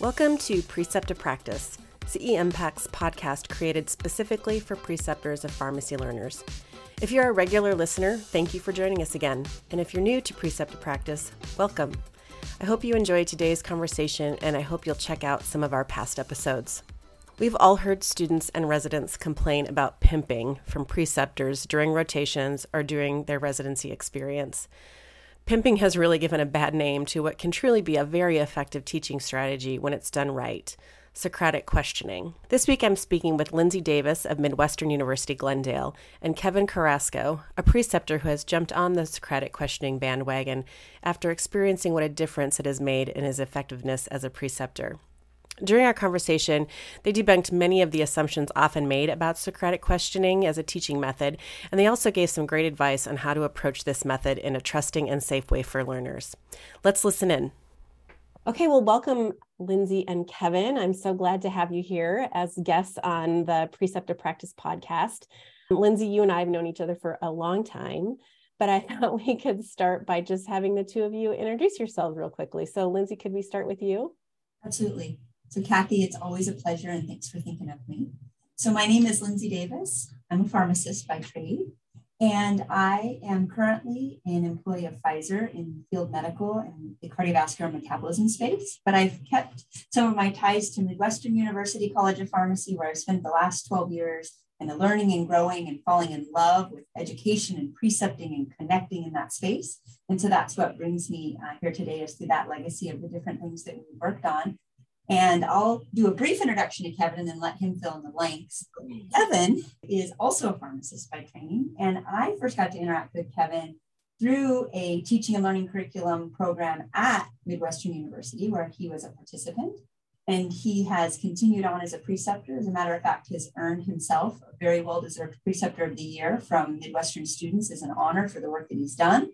Welcome to Precept to Practice, CE Impact's podcast created specifically for preceptors of pharmacy learners. If you're a regular listener, thank you for joining us again. And if you're new to Precept to Practice, welcome. I hope you enjoyed today's conversation and I hope you'll check out some of our past episodes. We've all heard students and residents complain about pimping from preceptors during rotations or during their residency experience. Pimping has really given a bad name to what can truly be a very effective teaching strategy when it's done right. Socratic questioning. This week I'm speaking with Lindsay Davis of Midwestern University Glendale and Kevin Carrasco, a preceptor who has jumped on the Socratic questioning bandwagon after experiencing what a difference it has made in his effectiveness as a preceptor. During our conversation, they debunked many of the assumptions often made about Socratic questioning as a teaching method, and they also gave some great advice on how to approach this method in a trusting and safe way for learners. Let's listen in. Okay, well, welcome, Lindsay and Kevin. I'm so glad to have you here as guests on the Precept to Practice podcast. Lindsay, you and I have known each other for a long time, but I thought we could start by just having the two of you introduce yourselves real quickly. So, Lindsay, could we start with you? Absolutely. So, Kathy, it's always a pleasure and thanks for thinking of me. So, my name is Lindsay Davis. I'm a pharmacist by trade, and I am currently an employee of Pfizer in field medical and the cardiovascular metabolism space. But I've kept some of my ties to Midwestern University College of Pharmacy, where I've spent the last 12 years and the learning and growing and falling in love with education and precepting and connecting in that space. And so that's what brings me uh, here today is through that legacy of the different things that we've worked on and I'll do a brief introduction to Kevin and then let him fill in the blanks. Kevin is also a pharmacist by training. And I first got to interact with Kevin through a teaching and learning curriculum program at Midwestern University, where he was a participant. And he has continued on as a preceptor. As a matter of fact, has earned himself a very well deserved preceptor of the year from Midwestern students as an honor for the work that he's done.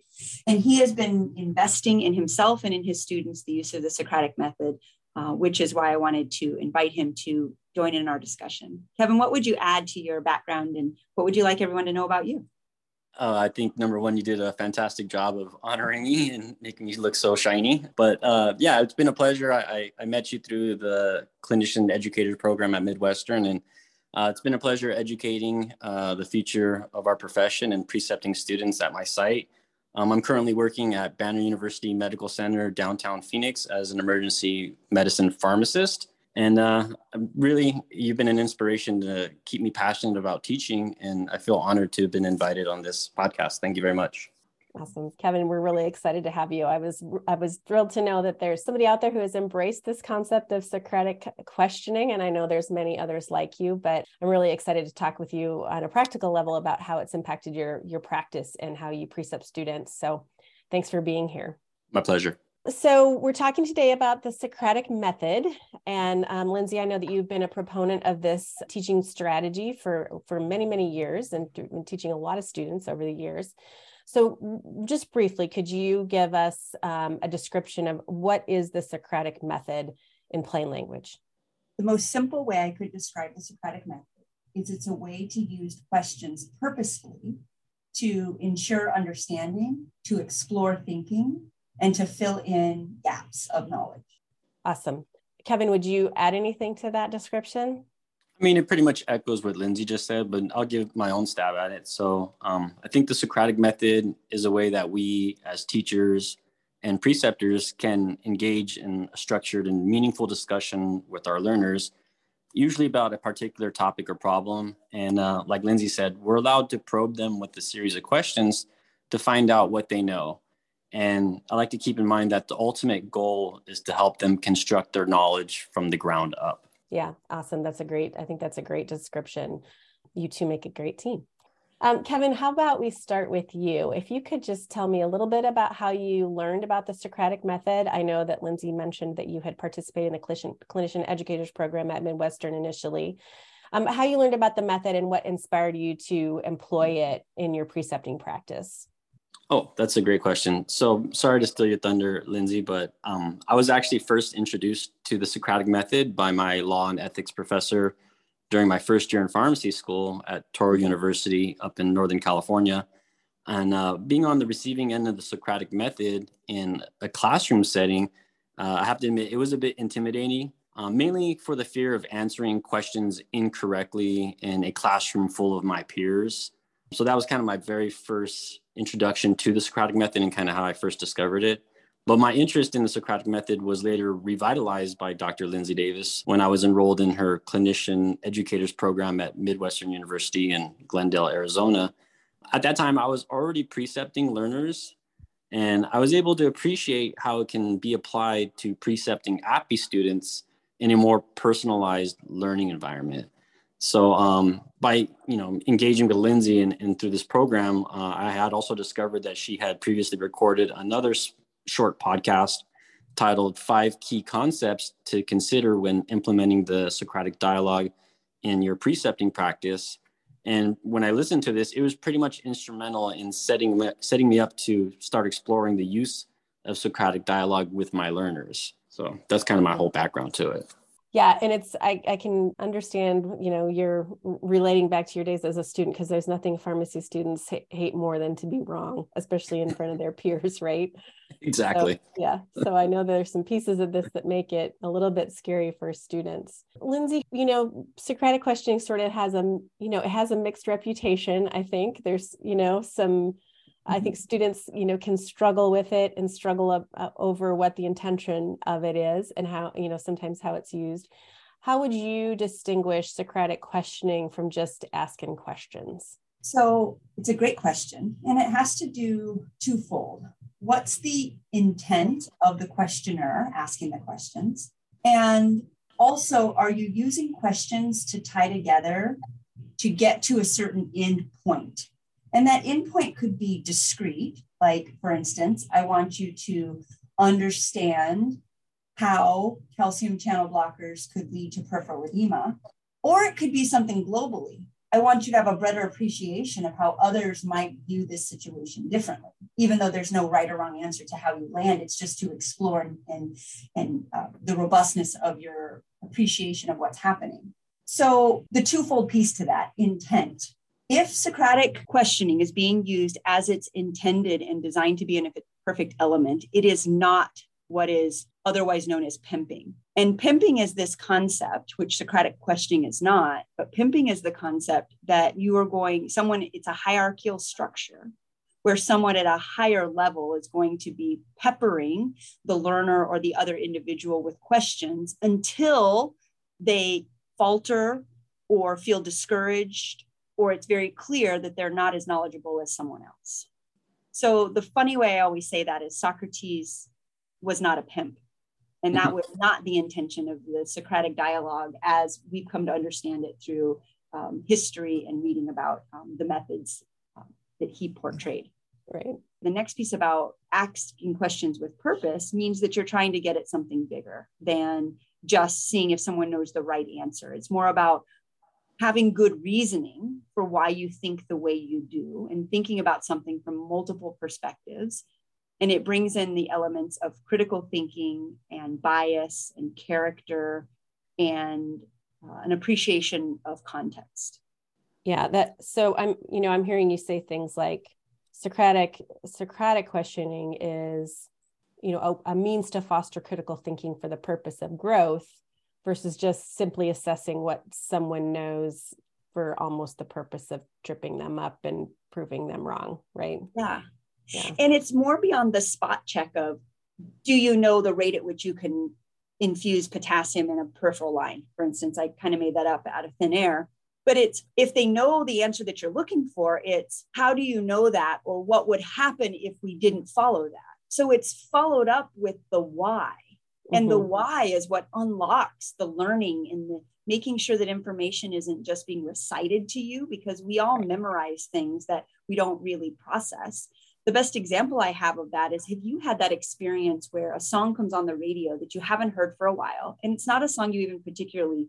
And he has been investing in himself and in his students the use of the Socratic method uh, which is why I wanted to invite him to join in our discussion. Kevin, what would you add to your background and what would you like everyone to know about you? Uh, I think number one, you did a fantastic job of honoring me and making me look so shiny. But uh, yeah, it's been a pleasure. I, I, I, met you through the clinician educator program at Midwestern, and uh, it's been a pleasure educating uh, the future of our profession and precepting students at my site. Um, I'm currently working at Banner University Medical Center, downtown Phoenix, as an emergency medicine pharmacist. And uh, really, you've been an inspiration to keep me passionate about teaching. And I feel honored to have been invited on this podcast. Thank you very much. Awesome. Kevin, we're really excited to have you. I was I was thrilled to know that there's somebody out there who has embraced this concept of Socratic questioning and I know there's many others like you, but I'm really excited to talk with you on a practical level about how it's impacted your your practice and how you precept students. So, thanks for being here. My pleasure. So, we're talking today about the Socratic method. And um, Lindsay, I know that you've been a proponent of this teaching strategy for, for many, many years and been teaching a lot of students over the years. So, just briefly, could you give us um, a description of what is the Socratic method in plain language? The most simple way I could describe the Socratic method is it's a way to use questions purposefully to ensure understanding, to explore thinking, and to fill in gaps of knowledge. Awesome. Kevin, would you add anything to that description? I mean, it pretty much echoes what Lindsay just said, but I'll give my own stab at it. So um, I think the Socratic method is a way that we as teachers and preceptors can engage in a structured and meaningful discussion with our learners, usually about a particular topic or problem. And uh, like Lindsay said, we're allowed to probe them with a series of questions to find out what they know. And I like to keep in mind that the ultimate goal is to help them construct their knowledge from the ground up. Yeah, awesome. That's a great, I think that's a great description. You two make a great team. Um, Kevin, how about we start with you? If you could just tell me a little bit about how you learned about the Socratic method. I know that Lindsay mentioned that you had participated in the clinician, educators program at Midwestern initially. Um, how you learned about the method and what inspired you to employ it in your precepting practice. Oh, that's a great question. So sorry to steal your thunder, Lindsay, but um, I was actually first introduced to the Socratic method by my law and ethics professor during my first year in pharmacy school at Touro University up in Northern California. And uh, being on the receiving end of the Socratic method in a classroom setting Uh, I have to admit, it was a bit intimidating, um, mainly for the fear of answering questions incorrectly in a classroom full of my peers. So that was kind of my very first introduction to the Socratic method and kind of how I first discovered it. But my interest in the Socratic method was later revitalized by Dr. Lindsay Davis when I was enrolled in her clinician educators program at Midwestern University in Glendale, Arizona. At that time, I was already precepting learners, and I was able to appreciate how it can be applied to precepting APPE students in a more personalized learning environment. So um, by you know engaging with Lindsay and, and through this program, uh, I had also discovered that she had previously recorded another short podcast titled Five Key Concepts to Consider When Implementing the Socratic Dialogue in Your Precepting Practice. And when I listened to this, it was pretty much instrumental in setting, setting me up to start exploring the use of Socratic dialogue with my learners. So that's kind of my whole background to it yeah and it's I, I can understand you know you're relating back to your days as a student because there's nothing pharmacy students hate more than to be wrong especially in front of their peers right? Exactly. so, yeah so i know there's some pieces of this that make it a little bit scary for students. Lindsay you know socratic questioning sort of has a you know it has a mixed reputation i think. There's you know some I think mm-hmm. students, you know, can struggle with it and struggle up, uh, over what the intention of it is and how, you know, sometimes how it's used. How would you distinguish Socratic questioning from just asking questions? So it's a great question, and it has to do twofold. What's the intent of the questioner asking the questions? And also, are you using questions to tie together to get to a certain end point? And that endpoint could be discrete, like, for instance, I want you to understand how calcium channel blockers could lead to peripheral edema, or it could be something globally. I want you to have a better appreciation of how others might view this situation differently, even though there's no right or wrong answer to how you land. It's just to explore and, and, and uh, the robustness of your appreciation of what's happening. So, the twofold piece to that intent if Socratic questioning is being used as it's intended and designed to be a perfect element, it is not what is otherwise known as pimping. And pimping is this concept, which Socratic questioning is not, but pimping is the concept that you are going, someone, it's a hierarchical structure where someone at a higher level is going to be peppering the learner or the other individual with questions until they falter or feel discouraged or it's very clear that they're not as knowledgeable as someone else. So the funny way I always say that is Socrates was not a pimp. And that mm-hmm. was not the intention of the Socratic dialogue as we've come to understand it through um, history and reading about um, the methods um, that he portrayed. Right. The next piece about asking questions with purpose means that you're trying to get at something bigger than just seeing if someone knows the right answer. It's more about having good reasoning for why you think the way you do and thinking about something from multiple perspectives. And it brings in the elements of critical thinking and bias and character and uh, an appreciation of context. Yeah, that so I'm you know I'm hearing you say things like Socratic Socratic questioning is you know a, a means to foster critical thinking for the purpose of growth versus just simply assessing what someone knows for almost the purpose of tripping them up and proving them wrong, right? Yeah. yeah. And it's more beyond the spot check of do you know the rate at which you can infuse potassium in a peripheral line? For instance, I kind of made that up out of thin air. But it's if they know the answer that you're looking for, it's how do you know that or what would happen if we didn't follow that? So it's followed up with the why and mm-hmm. the why is what unlocks the learning and the making sure that information isn't just being recited to you because we all memorize things that we don't really process. The best example i have of that is have you had that experience where a song comes on the radio that you haven't heard for a while? And it's not a song you even particularly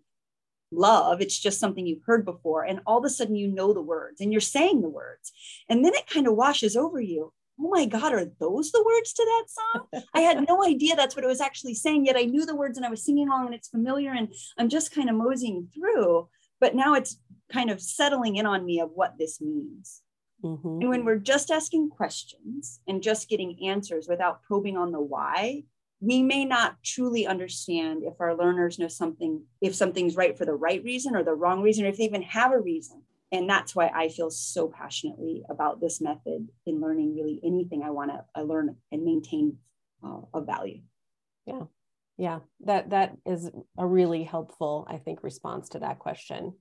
love it's just something you've heard before and all of a sudden you know the words and you're saying the words. And then it kind of washes over you oh my God, are those the words to that song? I had no idea that's what it was actually saying, yet I knew the words and I was singing along and it's familiar and I'm just kind of moseying through. But now it's kind of settling in on me of what this means. Mm-hmm. And when we're just asking questions and just getting answers without probing on the why, we may not truly understand if our learners know something, if something's right for the right reason or the wrong reason, or if they even have a reason. And that's why I feel so passionately about this method in learning really anything I want to learn and maintain uh, a value. Yeah. Yeah. That that is a really helpful, I think, response to that question.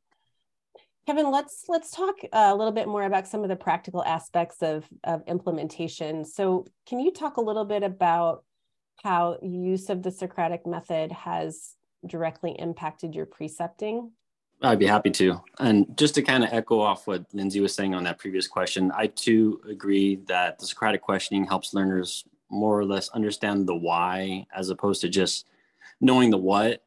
Kevin, let's let's talk a little bit more about some of the practical aspects of, of implementation. So can you talk a little bit about how use of the Socratic method has directly impacted your precepting? I'd be happy to. And just to kind of echo off what Lindsay was saying on that previous question, I too agree that the Socratic questioning helps learners more or less understand the why as opposed to just knowing the what.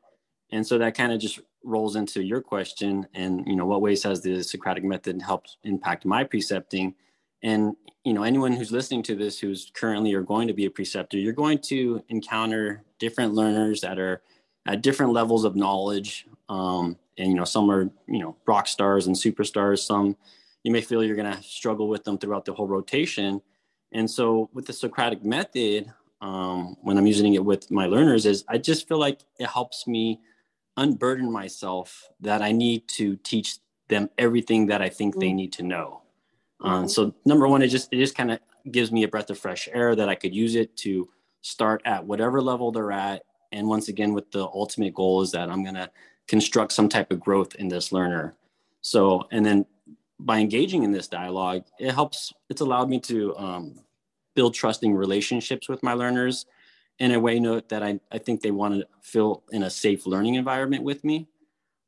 And so that kind of just rolls into your question and you know what ways has the Socratic method helped impact my precepting? And you know anyone who's listening to this who's currently or going to be a preceptor, you're going to encounter different learners that are at different levels of knowledge. Um, and you know some are you know rock stars and superstars. Some you may feel you're going to struggle with them throughout the whole rotation. And so with the Socratic method, um, when I'm using it with my learners, is I just feel like it helps me unburden myself that I need to teach them everything that I think they mm. need to know. Um, so number one, it just it just kind of gives me a breath of fresh air that I could use it to start at whatever level they're at. And once again, with the ultimate goal is that I'm going to construct some type of growth in this learner. So, and then by engaging in this dialogue, it helps, it's allowed me to um, build trusting relationships with my learners in a way note that I, I think they want to feel in a safe learning environment with me.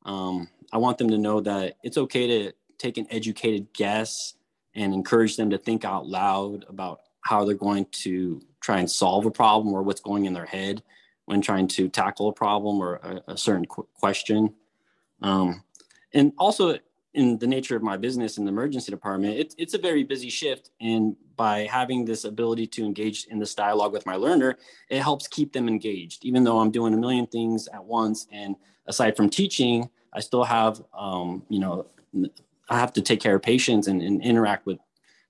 Um, I want them to know that it's okay to take an educated guess and encourage them to think out loud about how they're going to try and solve a problem or what's going in their head when trying to tackle a problem or a, a certain qu- question. Um, and also, in the nature of my business in the emergency department, it, it's a very busy shift. And by having this ability to engage in this dialogue with my learner, it helps keep them engaged. Even though I'm doing a million things at once, and aside from teaching, I still have, um, you know, I have to take care of patients and, and interact with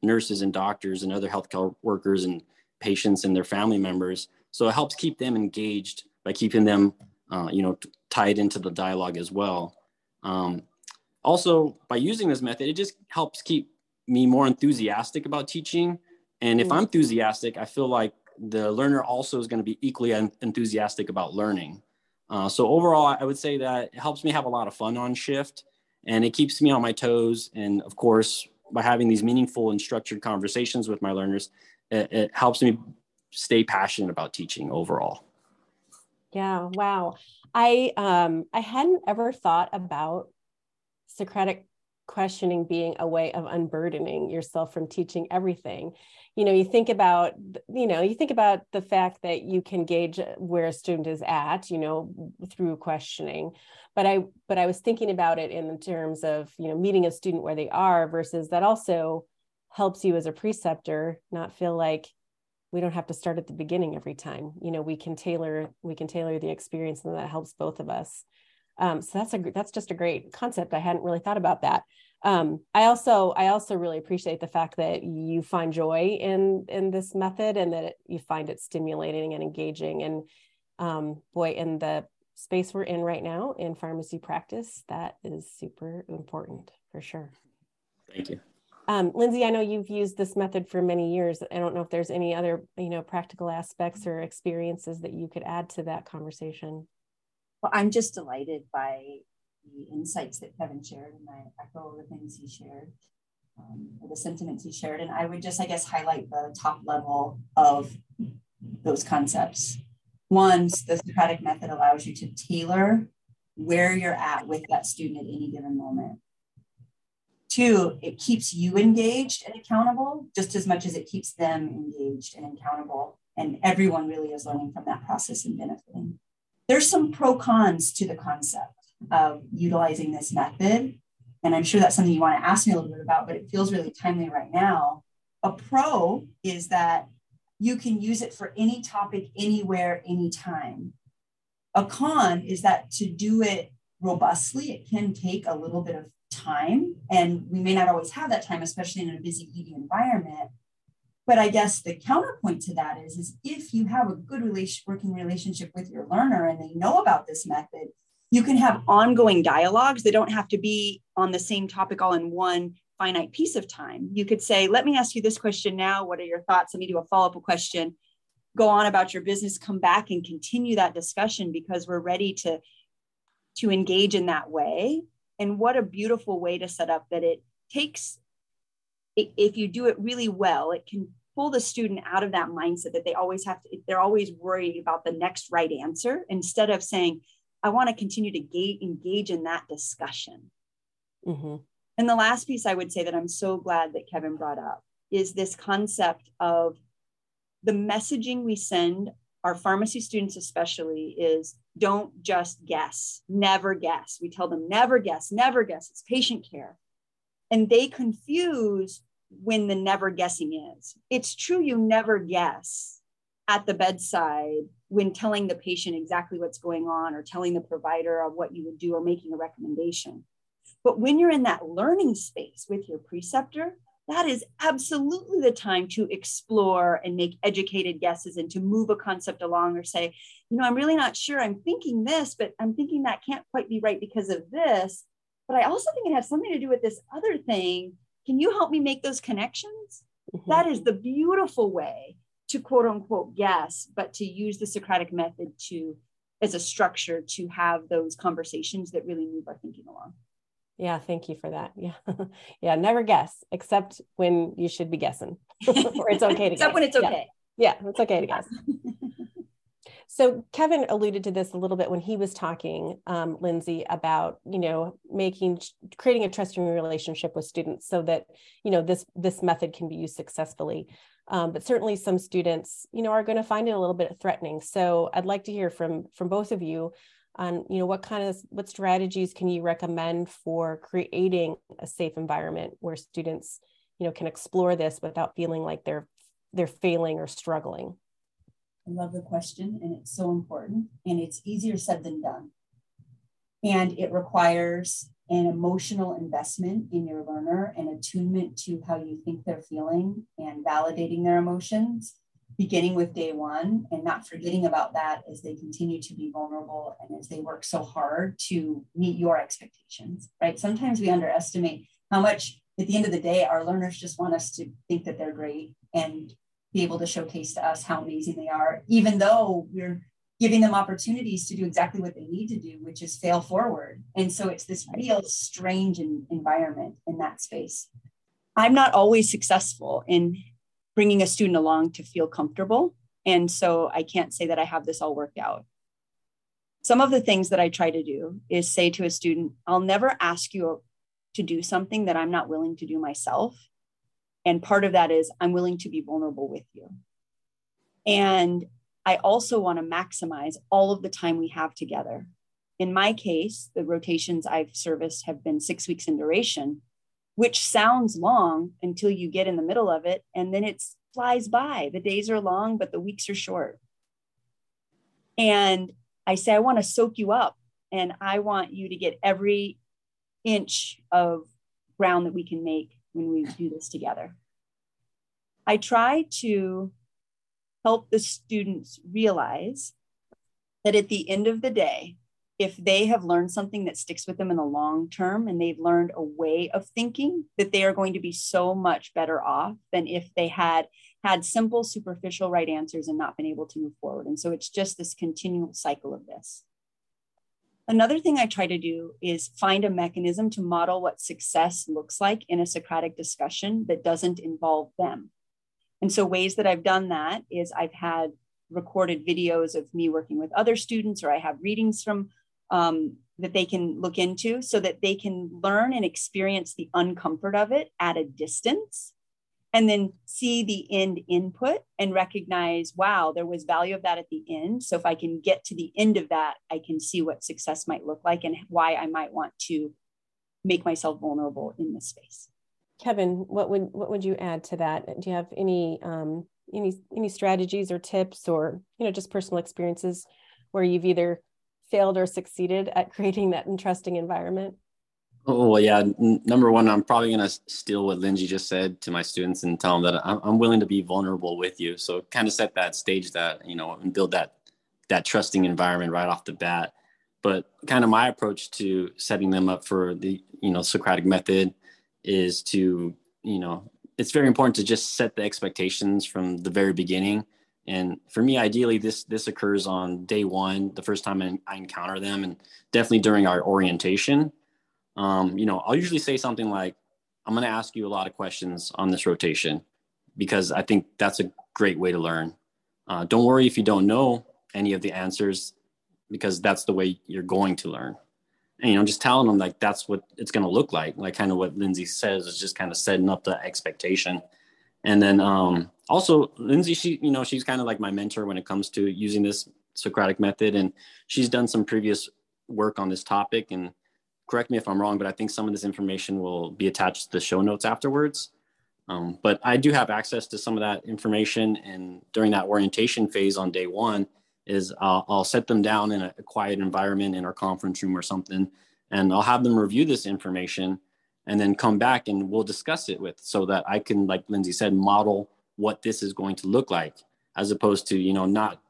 nurses and doctors and other healthcare workers and patients and their family members. So it helps keep them engaged by keeping them, uh, you know, tied into the dialogue as well. Um, also, by using this method, it just helps keep me more enthusiastic about teaching. And if mm. I'm enthusiastic, I feel like the learner also is going to be equally enthusiastic about learning. Uh, so overall, I would say that it helps me have a lot of fun on shift and it keeps me on my toes. And of course, by having these meaningful and structured conversations with my learners, it, it helps me stay passionate about teaching overall. Yeah, wow. I um I hadn't ever thought about Socratic questioning being a way of unburdening yourself from teaching everything you know you think about you know you think about the fact that you can gauge where a student is at you know through questioning but i but i was thinking about it in terms of you know meeting a student where they are versus that also helps you as a preceptor not feel like we don't have to start at the beginning every time you know we can tailor we can tailor the experience and that helps both of us um, so that's a that's just a great concept. I hadn't really thought about that. Um, I also I also really appreciate the fact that you find joy in in this method and that it, you find it stimulating and engaging. And um, boy, in the space we're in right now in pharmacy practice, that is super important for sure. Thank you. Um, Lindsay, I know you've used this method for many years. I don't know if there's any other, you know, practical aspects or experiences that you could add to that conversation. Well, I'm just delighted by the insights that Kevin shared, and I echo the things he shared, um, the sentiments he shared. And I would just, I guess, highlight the top level of those concepts. One, the Socratic method allows you to tailor where you're at with that student at any given moment. Two, it keeps you engaged and accountable just as much as it keeps them engaged and accountable. And everyone really is learning from that process and benefiting. There's some pro cons to the concept of utilizing this method. And I'm sure that's something you want to ask me a little bit about, but it feels really timely right now. A pro is that you can use it for any topic, anywhere, anytime. A con is that to do it robustly, it can take a little bit of time. And we may not always have that time, especially in a busy ED environment. But I guess the counterpoint to that is, is if you have a good relation, working relationship with your learner and they know about this method, you can have ongoing dialogues that don't have to be on the same topic all in one finite piece of time. You could say, let me ask you this question now. What are your thoughts? Let me do a follow-up question. Go on about your business, come back and continue that discussion because we're ready to, to engage in that way. And what a beautiful way to set up that it takes, if you do it really well, it can pull the student out of that mindset that they always have to, they're always worried about the next right answer instead of saying, I want to continue to ga- engage in that discussion. Mm-hmm. And the last piece I would say that I'm so glad that Kevin brought up is this concept of the messaging we send our pharmacy students, especially, is don't just guess, never guess. We tell them never guess, never guess. It's patient care. And they confuse when the never guessing is. It's true, you never guess at the bedside when telling the patient exactly what's going on or telling the provider of what you would do or making a recommendation. But when you're in that learning space with your preceptor, that is absolutely the time to explore and make educated guesses and to move a concept along or say, you know, I'm really not sure. I'm thinking this, but I'm thinking that can't quite be right because of this. But I also think it has something to do with this other thing. Can you help me make those connections? Mm-hmm. That is the beautiful way to quote unquote guess, but to use the Socratic method to as a structure to have those conversations that really move our thinking along. Yeah, thank you for that. Yeah. yeah, never guess except when you should be guessing. or it's okay to except guess. when it's okay. Yeah, yeah it's okay to guess. so Kevin alluded to this a little bit when he was talking, um, Lindsay, about you know making creating a trusting relationship with students so that you know this this method can be used successfully. Um, but certainly some students you know are going to find it a little bit threatening. So I'd like to hear from from both of you on you know what kind of what strategies can you recommend for creating a safe environment where students you know can explore this without feeling like they're they're failing or struggling? I love the question and it's so important and it's easier said than done. And it requires an emotional investment in your learner and attunement to how you think they're feeling and validating their emotions beginning with day one and not forgetting about that as they continue to be vulnerable and as they work so hard to meet your expectations, right? Sometimes we underestimate how much, at the end of the day, our learners just want us to think that they're great and be able to showcase to us how amazing they are, even though we're giving them opportunities to do exactly what they need to do, which is fail forward. And so it's this real strange environment in that space. I'm not always successful in bringing a student along to feel comfortable. And so I can't say that I have this all worked out. Some of the things that I try to do is say to a student, I'll never ask you to do something that I'm not willing to do myself. And part of that is I'm willing to be vulnerable with you. And I also want to maximize all of the time we have together. In my case, the rotations I've serviced have been six weeks in duration, which sounds long until you get in the middle of it and then it flies by. The days are long but the weeks are short. And i say i want to soak you up and i want you to get every inch of ground that we can make when we do this together. I try to help the students realize that at the end of the day if they have learned something that sticks with them in the long term and they've learned a way of thinking that they are going to be so much better off than if they had had simple superficial right answers and not been able to move forward. And so it's just this continual cycle of this. Another thing i try to do is find a mechanism to model what success looks like in a socratic discussion that doesn't involve them. And so ways that i've done that is i've had recorded videos of me working with other students or i have readings from um, that they can look into so that they can learn and experience the uncomfort of it at a distance and then see the end input and recognize wow there was value of that at the end. So if i can get to the end of that i can see what success might look like and why i might want to make myself vulnerable in this space. Kevin what would what would you add to that? Do you have any um, any any strategies or tips or you know just personal experiences where you've either failed or succeeded at creating that interesting environment? Oh well, yeah. N- number one, I'm probably gonna steal what Lindsay just said to my students and tell them that I'm, I'm willing to be vulnerable with you. So kind of set that stage that you know and build that that trusting environment right off the bat. But kind of my approach to setting them up for the you know Socratic method is to you know it's very important to just set the expectations from the very beginning. And for me, ideally, this this occurs on day one, the first time I, encounter them, and definitely during our orientation um, you know, I'll usually say something like, I'm going to ask you a lot of questions on this rotation because I think that's a great way to learn. Uh, don't worry if you don't know any of the answers because that's the way you're going to learn. And, you know, just telling them like that's what it's going to look like, like kind of what Lindsay says is just kind of setting up the expectation. And then um, also Lindsay, she, you know, she's kind of like my mentor when it comes to using this Socratic method. And she's done some previous work on this topic. And correct me if I'm wrong, but I think some of this information will be attached to the show notes afterwards. Um, but I do have access to some of that information. And during that orientation phase on day one, is uh, I'll set them down in a, a quiet environment in our conference room or something, and I'll have them review this information and then come back and we'll discuss it with so that I can, like Lindsay said, model what this is going to look like, as opposed to, you know, not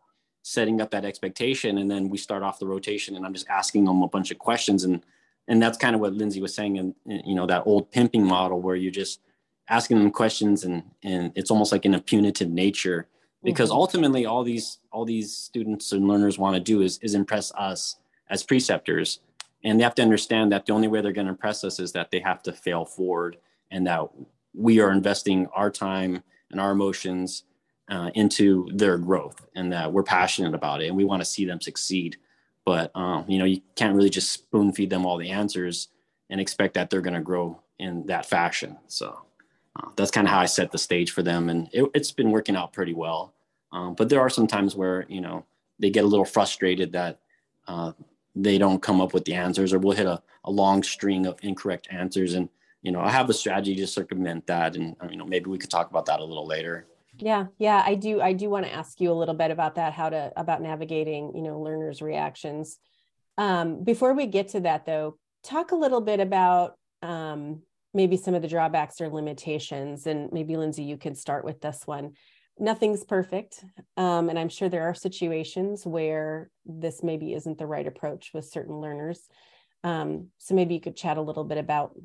setting up that expectation and then we start off the rotation and I'm just asking them a bunch of questions and and that's kind of what Lindsay was saying in, in, you know that old pimping model where you're just asking them questions and and it's almost like in a punitive nature because mm-hmm. ultimately all these all these students and learners want to do is is impress us as preceptors and they have to understand that the only way they're going to impress us is that they have to fail forward and that we are investing our time and our emotions uh, into their growth and that we're passionate about it and we want to see them succeed. But um, you know you can't really just spoon feed them all the answers and expect that they're going to grow in that fashion. So uh, that's kind of how i set the stage for them and it, has been working out pretty well. Um, but there are some times where you know they get a little frustrated that uh, they don't come up with the answers or we'll hit a, a long string of incorrect answers. And you know i have a strategy to circumvent that. And you know maybe we could talk about that a little later. Yeah yeah i do i do want to ask you a little bit about that how to about navigating you know learners reactions. Um, before we get to that though talk a little bit about um, maybe some of the drawbacks or limitations. And maybe lindsay you could start with this one nothing's perfect um, and i'm sure there are situations where this maybe isn't the right approach with certain learners um, so maybe you could chat a little bit about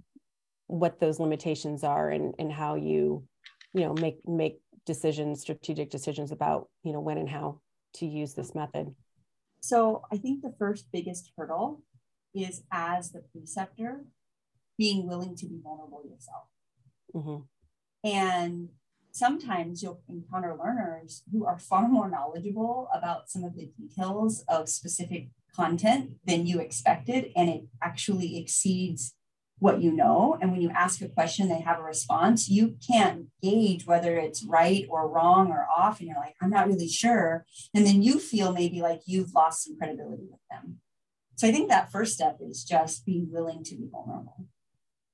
what those limitations are and, and how you you know make make decisions, strategic decisions about, you know, when and how to use this method? So I think the first biggest hurdle is as the preceptor being willing to be vulnerable yourself. Mm-hmm. And sometimes you'll encounter learners who are far more knowledgeable about some of the details of specific content than you expected, and it actually exceeds what you know. And when you ask a question, they have a response. You can't gauge whether it's right or wrong or off. And you're like, I'm not really sure. And then you feel maybe like you've lost some credibility with them. So I think that first step is just being willing to be vulnerable.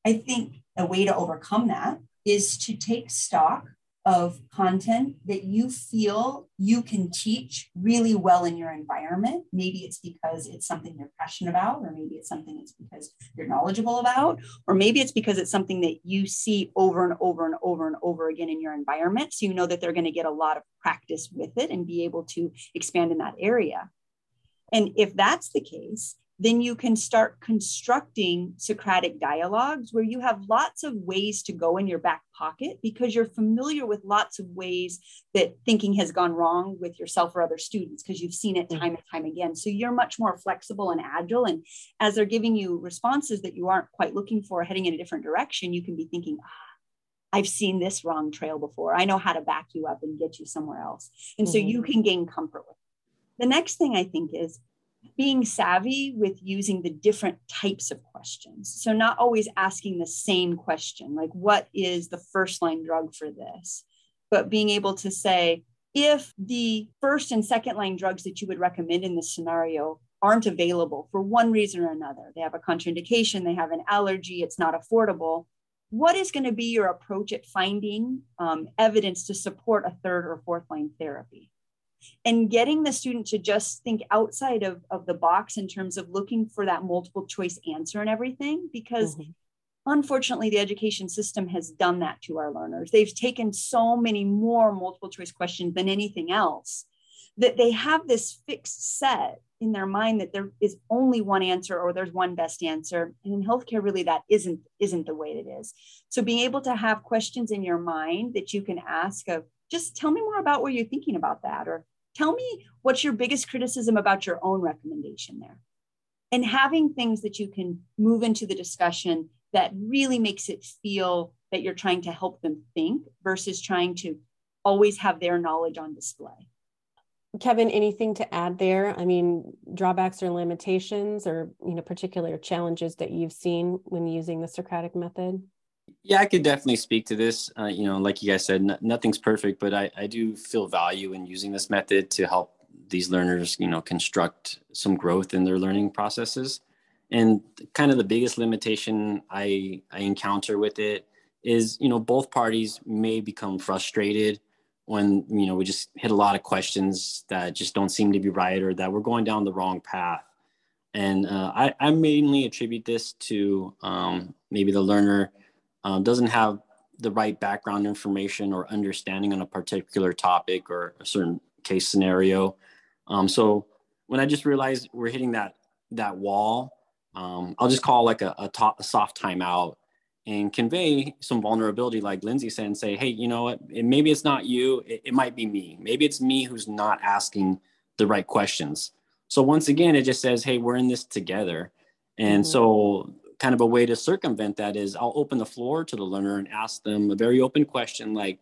I think a way to overcome that is to take stock of content that you feel you can teach really well in your environment. Maybe it's because it's something you're passionate about, or maybe it's something it's because you're knowledgeable about, or maybe it's because it's something that you see over and over and over and over again in your environment. So you know that they're going to get a lot of practice with it and be able to expand in that area. And if that's the case, then you can start constructing Socratic dialogues where you have lots of ways to go in your back pocket because you're familiar with lots of ways that thinking has gone wrong with yourself or other students because you've seen it time and time again. So you're much more flexible and agile. And as they're giving you responses that you aren't quite looking for, heading in a different direction, you can be thinking, ah, I've seen this wrong trail before. I know how to back you up and get you somewhere else. And mm-hmm. so you can gain comfort with it. The next thing I think is being savvy with using the different types of questions. So, not always asking the same question, like, what is the first line drug for this? But being able to say, if the first and second line drugs that you would recommend in this scenario aren't available for one reason or another, they have a contraindication, they have an allergy, it's not affordable. What is going to be your approach at finding um, evidence to support a third or fourth line therapy? And getting the student to just think outside of, of the box in terms of looking for that multiple choice answer and everything because mm-hmm. unfortunately the education system has done that to our learners. They've taken so many more multiple choice questions than anything else that they have this fixed set in their mind that there is only one answer or there's one best answer. And in healthcare really that isn't isn't the way it is. So being able to have questions in your mind that you can ask of just tell me more about what you're thinking about that or tell me what's your biggest criticism about your own recommendation there and having things that you can move into the discussion that really makes it feel that you're trying to help them think versus trying to always have their knowledge on display Kevin, anything to add there? I mean, drawbacks or limitations or, you know, particular challenges that you've seen when using the Socratic method? Yeah, I could definitely speak to this. Uh, you know, like you guys said, n- nothing's perfect, but I, I do feel value in using this method to help these learners, you know, construct some growth in their learning processes. And kind of the biggest limitation I, I encounter with it is, you know, both parties may become frustrated when you know we just hit a lot of questions that just don't seem to be right or that we're going down the wrong path and uh, I, I, mainly attribute this to um, maybe the learner um, doesn't have the right background information or understanding on a particular topic or a certain case scenario um, so when i just realized we're hitting that that wall um, i'll just call like a, a, top, a soft timeout and convey some vulnerability, like Lindsay said, and say, hey, you know what? maybe it's not you. It, it, might be me. Maybe it's me who's not asking the right questions. So once again, it just says, hey, we're in this together. And mm-hmm. so, kind of a way to circumvent that is I'll open the floor to the learner and ask them a very open question like,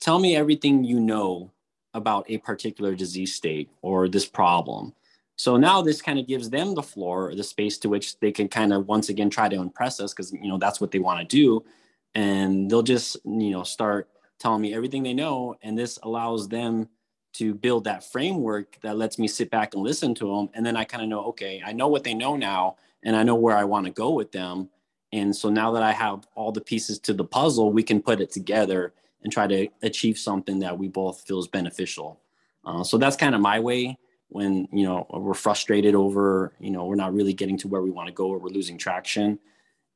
tell me everything you know about a particular disease state or this problem. So now this kind of gives them the floor, the space to which they can kind of once again try to impress us because you know that's what they want to do, and they'll just you know start telling me everything they know, and this allows them to build that framework that lets me sit back and listen to them, and then I kind of know okay, I know what they know now, and I know where I want to go with them, and so now that I have all the pieces to the puzzle, we can put it together and try to achieve something that we both feel is beneficial. Uh, so that's kind of my way when you know we're frustrated over you know we're not really getting to where we want to go or we're losing traction.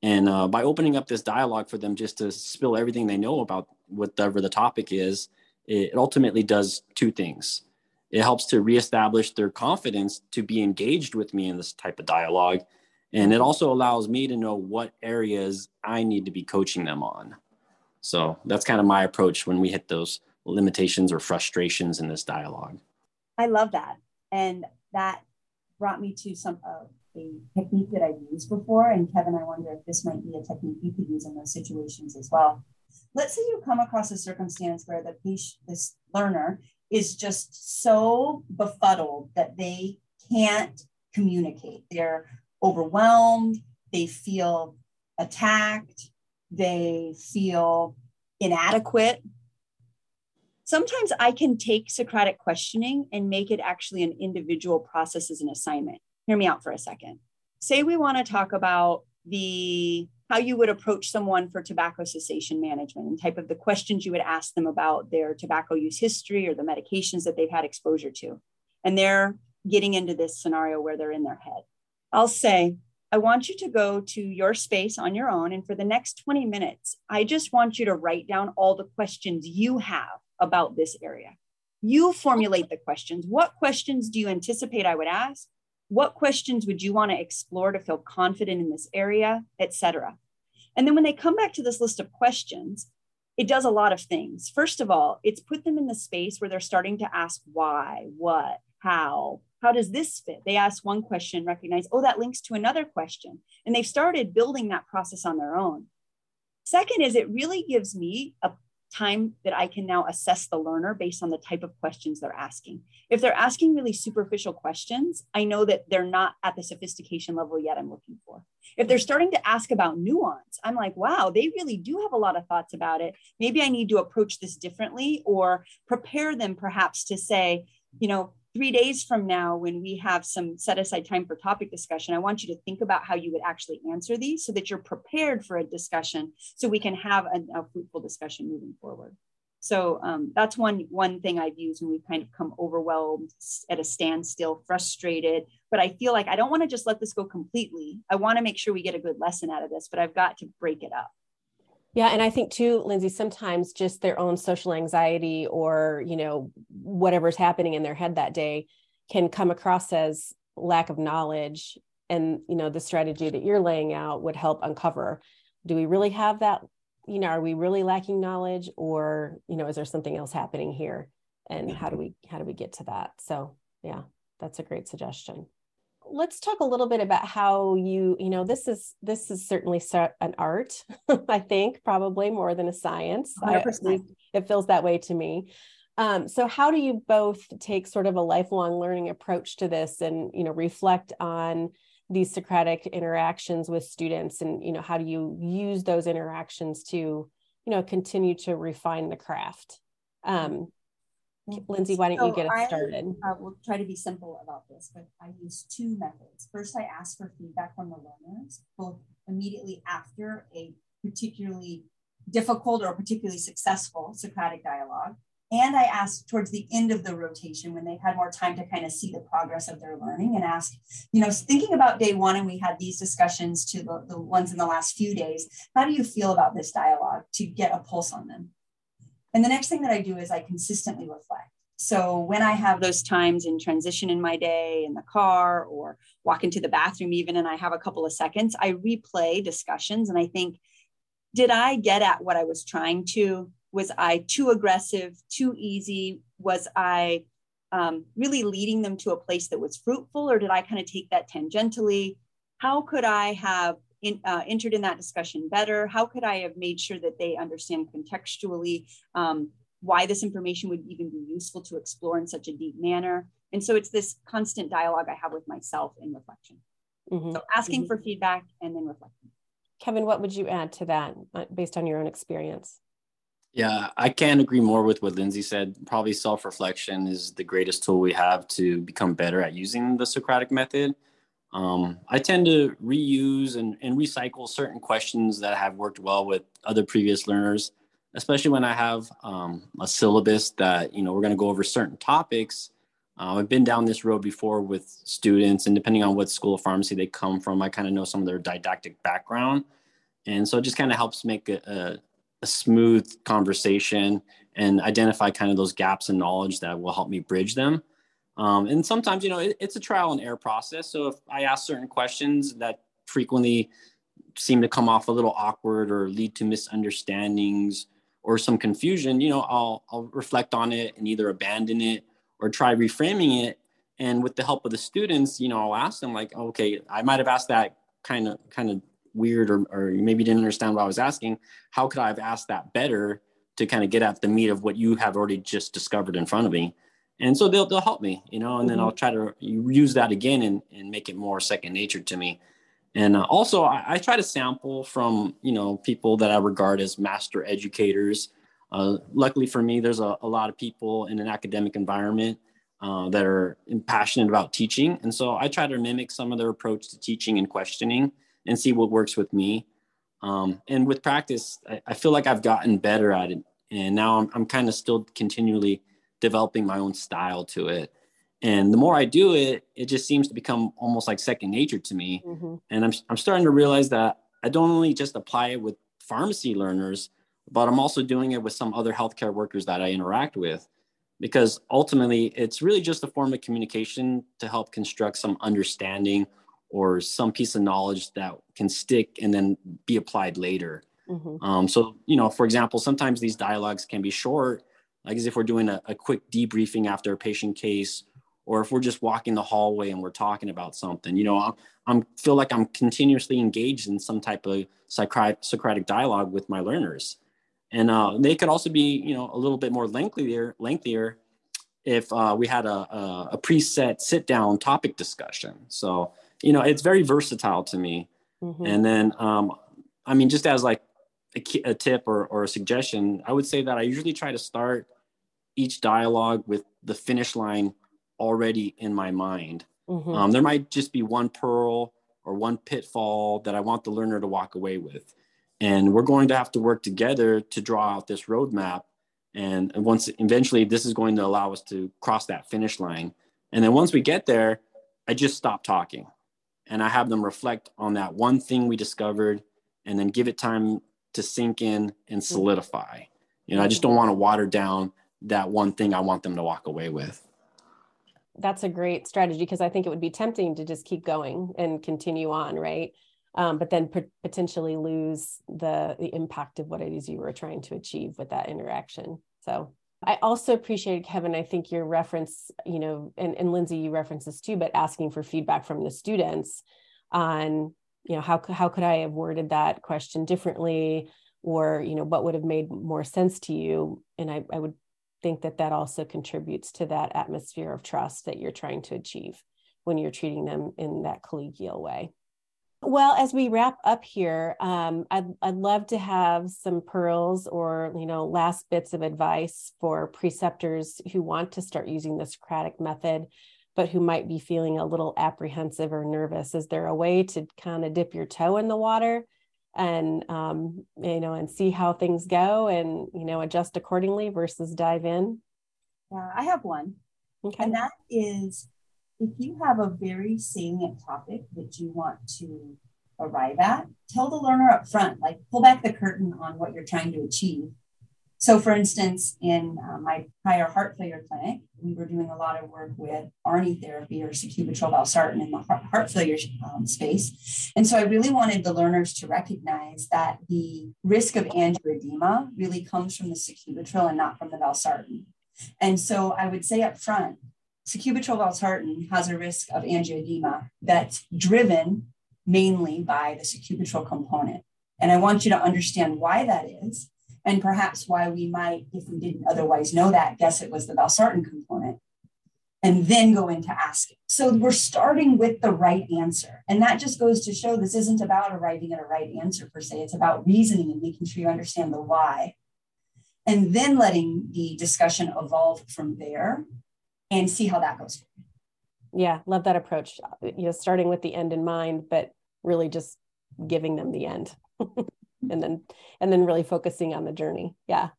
And uh, by opening up this dialogue for them just to spill everything they know about whatever the topic is it ultimately does two things. It helps to reestablish their confidence to be engaged with me in this type of dialogue and it also allows me to know what areas i need to be coaching them on so that's kind of my approach when we hit those limitations or frustrations in this dialogue i love that and that brought me to some of a technique that I've used before. And Kevin, I wonder if this might be a technique you could use in those situations as well. Let's say you come across a circumstance where the patient, this learner is just so befuddled that they can't communicate. They're overwhelmed, they feel attacked, they feel inadequate sometimes I can take Socratic questioning and make it actually an individual process as an assignment. Hear me out for a second. Say we want to talk about the how you would approach someone for tobacco cessation management and type of the questions you would ask them about their tobacco use history or the medications that they've had exposure to. And they're getting into this scenario where they're in their head. I'll say, I want you to go to your space on your own. And for the next 20 minutes, I just want you to write down all the questions you have about this area. You formulate the questions. What questions do you anticipate I would ask? What questions would you want to explore to feel confident in this area, etc. And then when they come back to this list of questions, it does a lot of things. First of all, it's put them in the space where they're starting to ask why, what, how, how does this fit? They ask one question, recognize, oh, that links to another question. And they've started building that process on their own. Second is it really gives me a time that I can now assess the learner based on the type of questions they're asking. If they're asking really superficial questions, I know that they're not at the sophistication level yet I'm looking for. If they're starting to ask about nuance, I'm like, wow, they really do have a lot of thoughts about it. Maybe I need to approach this differently or prepare them perhaps to say, you know, three days from now, when we have some set aside time for topic discussion, I want you to think about how you would actually answer these so that you're prepared for a discussion so we can have a, a fruitful discussion moving forward. So um, that's one one thing I've used when we've kind of come overwhelmed at a standstill, frustrated. But I feel like I don't want to just let this go completely. I want to make sure we get a good lesson out of this, but I've got to break it up. Yeah, and I think too, Lindsay, sometimes just their own social anxiety or you know whatever's happening in their head that day can come across as lack of knowledge, and you know the strategy that you're laying out would help uncover. Do we really have that you know are we really lacking knowledge or you know is there something else happening here? And how do mm-hmm. we how do we get to that? So yeah that's a great suggestion let's talk a little bit about how you you know this is this is certainly an art i think probably more than a science. I, it feels that way to me. Um, so how do you both take sort of a lifelong learning approach to this and you know reflect on these socratic interactions with students and you know how do you use those interactions to you know continue to refine the craft? Um, lindsay why don't so you get us started I, uh, will try to be simple about this but i use two methods first i ask for feedback from the learners both immediately after a particularly difficult or particularly successful socratic dialogue and I asked towards the end of the rotation when they've had more time to kind of see the progress of their learning and ask, you know, thinking about day one, and we had these discussions to the, the ones in the last few days, how do you feel about this dialogue to get a pulse on them? And the next thing that I do is I consistently reflect. So when I have those times in transition in my day in the car or walk into the bathroom, even, and I have a couple of seconds, I replay discussions and I think, did I get at what I was trying to? was I too aggressive, too easy? Was I um, really leading them to a place that was fruitful, or did I kind of take that tangentially? How could I have in, uh, entered in that discussion better? How could I have made sure that they understand contextually um, why this information would even be useful to explore in such a deep manner? And so it's this constant dialogue I have with myself in reflection. Mm-hmm. So asking mm-hmm. for feedback and then reflecting. Kevin, what would you add to that uh, based on your own experience? Yeah, I can't agree more with what Lindsay said. Probably self reflection is the greatest tool we have to become better at using the Socratic method. Um, I tend to reuse and, and recycle certain questions that have worked well with other previous learners, especially when I have um, a syllabus that, you know, we're going to go over certain topics. Uh, I've been down this road before with students, and depending on what school of pharmacy they come from, I kind of know some of their didactic background. And so it just kind of helps make a, a a smooth conversation and identify kind of those gaps in knowledge that will help me bridge them. Um, and sometimes, you know, it, it's a trial and error process. So if I ask certain questions that frequently seem to come off a little awkward or lead to misunderstandings or some confusion, you know, I'll, I'll reflect on it and either abandon it or try reframing it. And with the help of the students, you know, I'll ask them like, okay, I might have asked that kind of kind of weird or, or maybe didn't understand what I was asking, how could I have asked that better to kind of get at the meat of what you have already just discovered in front of me? And so they'll, they'll help me, you know, and mm-hmm. then I'll try to use that again and, and make it more second nature to me. And uh, also I, I, try to sample from, you know, people that I regard as master educators. Uh, luckily for me, there's a, a, lot of people in an academic environment uh, that are passionate about teaching. And so I try to mimic some of their approach to teaching and questioning and see what works with me. Um, and with practice, I, I, feel like I've gotten better at it. And now I'm, I'm kind of still continually developing my own style to it. And the more I do it, it just seems to become almost like second nature to me. Mm-hmm. And I'm, I'm starting to realize that I don't only just apply it with pharmacy learners, but I'm also doing it with some other healthcare workers that I interact with. Because ultimately, it's really just a form of communication to help construct some understanding or some piece of knowledge that can stick and then be applied later. Mm-hmm. Um, so, you know, for example, sometimes these dialogues can be short, like as if we're doing a, a, quick debriefing after a patient case, or if we're just walking the hallway and we're talking about something. You know, I'm, I'm feel like I'm continuously engaged in some type of Socratic, Socratic dialogue with my learners, and uh, they could also be, you know, a little bit more lengthier, lengthier, if uh, we had a, a, a preset sit down topic discussion. So you know, it's very versatile to me. Mm-hmm. And then, um, I mean, just as like a, a tip or, or a suggestion, I would say that I usually try to start each dialogue with the finish line already in my mind. Mm-hmm. Um, there might just be one pearl or one pitfall that I want the learner to walk away with. And we're going to have to work together to draw out this roadmap. And once eventually, this is going to allow us to cross that finish line. And then once we get there, I just stop talking and I have them reflect on that one thing we discovered and then give it time to sink in and mm-hmm. solidify. You know, I just don't want to water down that one thing I want them to walk away with. That's a great strategy because I think it would be tempting to just keep going and continue on, right? Um, but then p- potentially lose the the impact of what it is you were trying to achieve with that interaction. So I also appreciated Kevin. I think your reference, you know, and, and Lindsay, you reference this too, but asking for feedback from the students on, you know, how how could I have worded that question differently, or you know, what would have made more sense to you? And I, I would think that that also contributes to that atmosphere of trust that you're trying to achieve when you're treating them in that collegial way. Well, as we wrap up here, um, I'd, I'd love to have some pearls or, you know, last bits of advice for preceptors who want to start using the Socratic method, but who might be feeling a little apprehensive or nervous. Is there a way to kind of dip your toe in the water and, um, you know, and see how things go and, you know, adjust accordingly versus dive in? Yeah, I have one. Okay. And that is if you have a very salient topic that you want to arrive at, tell the learner up front, like pull back the curtain on what you're trying to achieve. So, for instance, in uh, my prior heart failure clinic, we were doing a lot of work with ARNI therapy or sacubitril valsartan in the heart, failure um, space. And so I really wanted the learners to recognize that the risk of angioedema really comes from the sacubitril and not from the valsartan. And so I would say up front, sacubitril valsartan has a risk of angioedema that's driven mainly by the sacubitril component. And I want you to understand why that is, and perhaps why we might, if we didn't otherwise know that, guess it was the valsartan component, and then go into asking. So we're starting with the right answer. And that just goes to show this isn't about arriving at a right answer per se, it's about reasoning and making sure you understand the why. And then letting the discussion evolve from there and see how that goes. Yeah, love that approach. You know, starting with the end in mind, but really just giving them the end. and then and then really focusing on the journey. Yeah.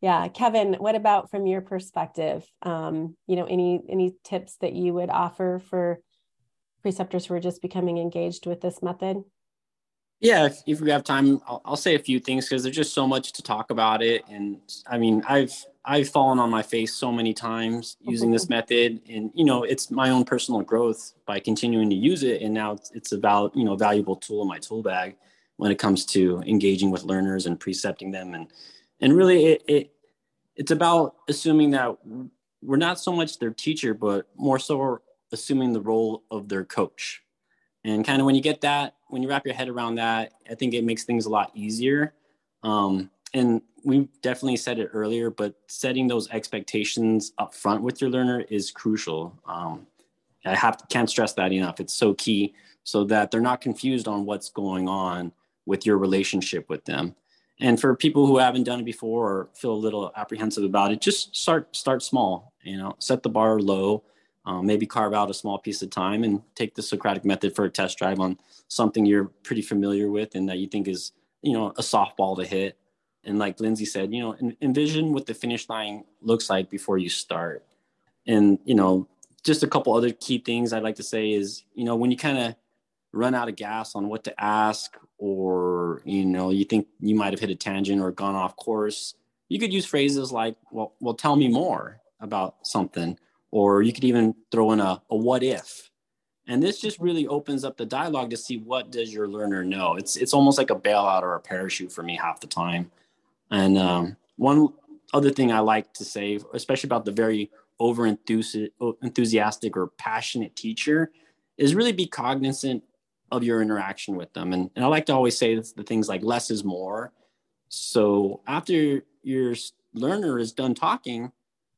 Yeah, Kevin, what about from your perspective? Um, you know, any any tips that you would offer for preceptors who are just becoming engaged with this method? Yeah, if, if we have time, I'll, I'll say a few things because there's just so much to talk about it. And I mean, I've I've fallen on my face so many times using this method, and you know, it's my own personal growth by continuing to use it, and now it's, it's about you know valuable tool in my tool bag when it comes to engaging with learners and precepting them, and and really it, it it's about assuming that we're not so much their teacher, but more so assuming the role of their coach and kind of when you get that, when you wrap your head around that, I think it makes things a lot easier. Um, and we definitely said it earlier, but setting those expectations up front with your learner is crucial. Um, I have can't stress that enough. It's so key so that they're not confused on what's going on with your relationship with them. And for people who haven't done it before or feel a little apprehensive about it, just start start small. You know, set the bar low uh, maybe carve out a small piece of time and take the Socratic method for a test drive on something you're pretty familiar with and that you think is, you know, a softball to hit. And like Lindsay said, you know, envision what the finish line looks like before you start. And, you know, just a couple other key things I'd like to say is, you know, when you kind of run out of gas on what to ask or, you know, you think you might have hit a tangent or gone off course, you could use phrases like, well, well, tell me more about something or you could even throw in a, a what if? And this just really opens up the dialogue to see what does your learner know. It's it's almost like a bailout or a parachute for me half the time. And um, one other thing i like to say especially about the very over enthusiastic or passionate teacher is really be cognizant of your interaction with them and, and i like to always say the things like less is more so after your learner is done talking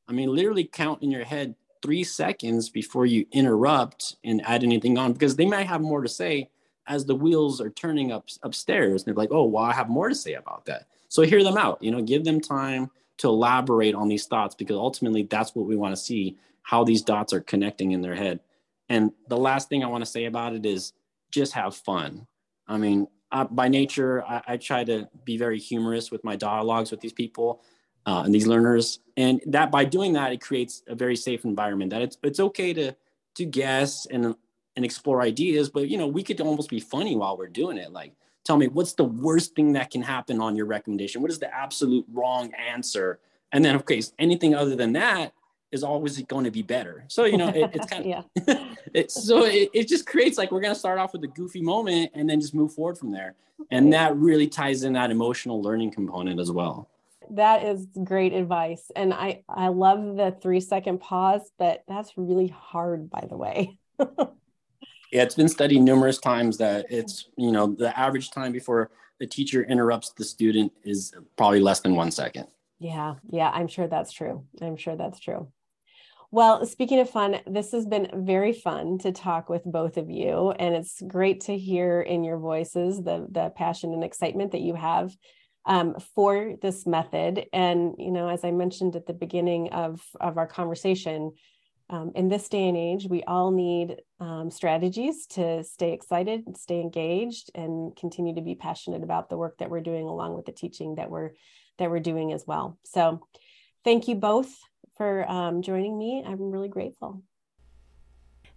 i mean literally count in your head three seconds before you interrupt and add anything on because they might have more to say as the wheels are turning up upstairs. And they're like, oh, well, I have more to say about that. So hear them out, you know, give them time to elaborate on these thoughts because ultimately that's what we want to see how these dots are connecting in their head. And the last thing I want to say about it is just have fun. I mean, by nature, I, I try to be very humorous with my dialogues with these people. uh, and these learners. And that by doing that, it creates a very safe environment that it's, it's okay to, to guess and, and explore ideas, but you know, we could almost be funny while we're doing it. Like, tell me what's the worst thing that can happen on your recommendation? What is the absolute wrong answer? And then, of course, anything other than that is always going to be better. So, you know, it, it's kind of, yeah. it's so it, it just creates like we're going to start off with a goofy moment and then just move forward from there. And that really ties in that emotional learning component as well. That is great advice. And I, I love the three second pause, but that's really hard, by the way. yeah, it's been studied numerous times that it's, you know, the average time before the teacher interrupts the student is probably less than one second. Yeah, yeah, I'm sure that's true. I'm sure that's true. Well, speaking of fun, this has been very fun to talk with both of you. And it's great to hear in your voices the, the passion and excitement that you have um, for this method. And, you know, as I mentioned at the beginning of, of our conversation, um, in this day and age, we all need um, strategies to stay excited, stay engaged, and continue to be passionate about the work that we're doing, along with the teaching that we're that we're doing as well. So, thank you both for um, joining me. I'm really grateful.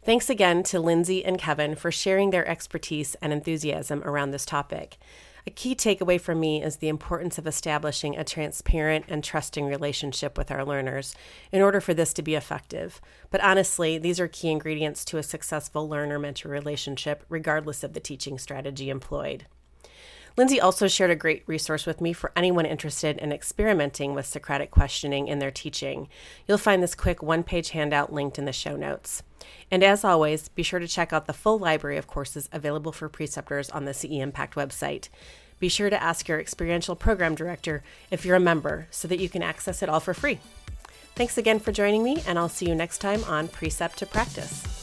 Thanks again to Lindsay and Kevin for sharing their expertise and enthusiasm around this topic. A key takeaway for me is the importance of establishing a transparent and trusting relationship with our learners in order for this to be effective. But honestly, these are key ingredients to a successful learner mentor relationship, regardless of the teaching strategy employed. Lindsay also shared a great resource with me for anyone interested in experimenting with Socratic questioning in their teaching. You'll find this quick one page handout linked in the show notes. And as always, be sure to check out the full library of courses available for preceptors on the CE Impact website. Be sure to ask your experiential program director if you're a member so that you can access it all for free. Thanks again for joining me, and I'll see you next time on Precept to Practice.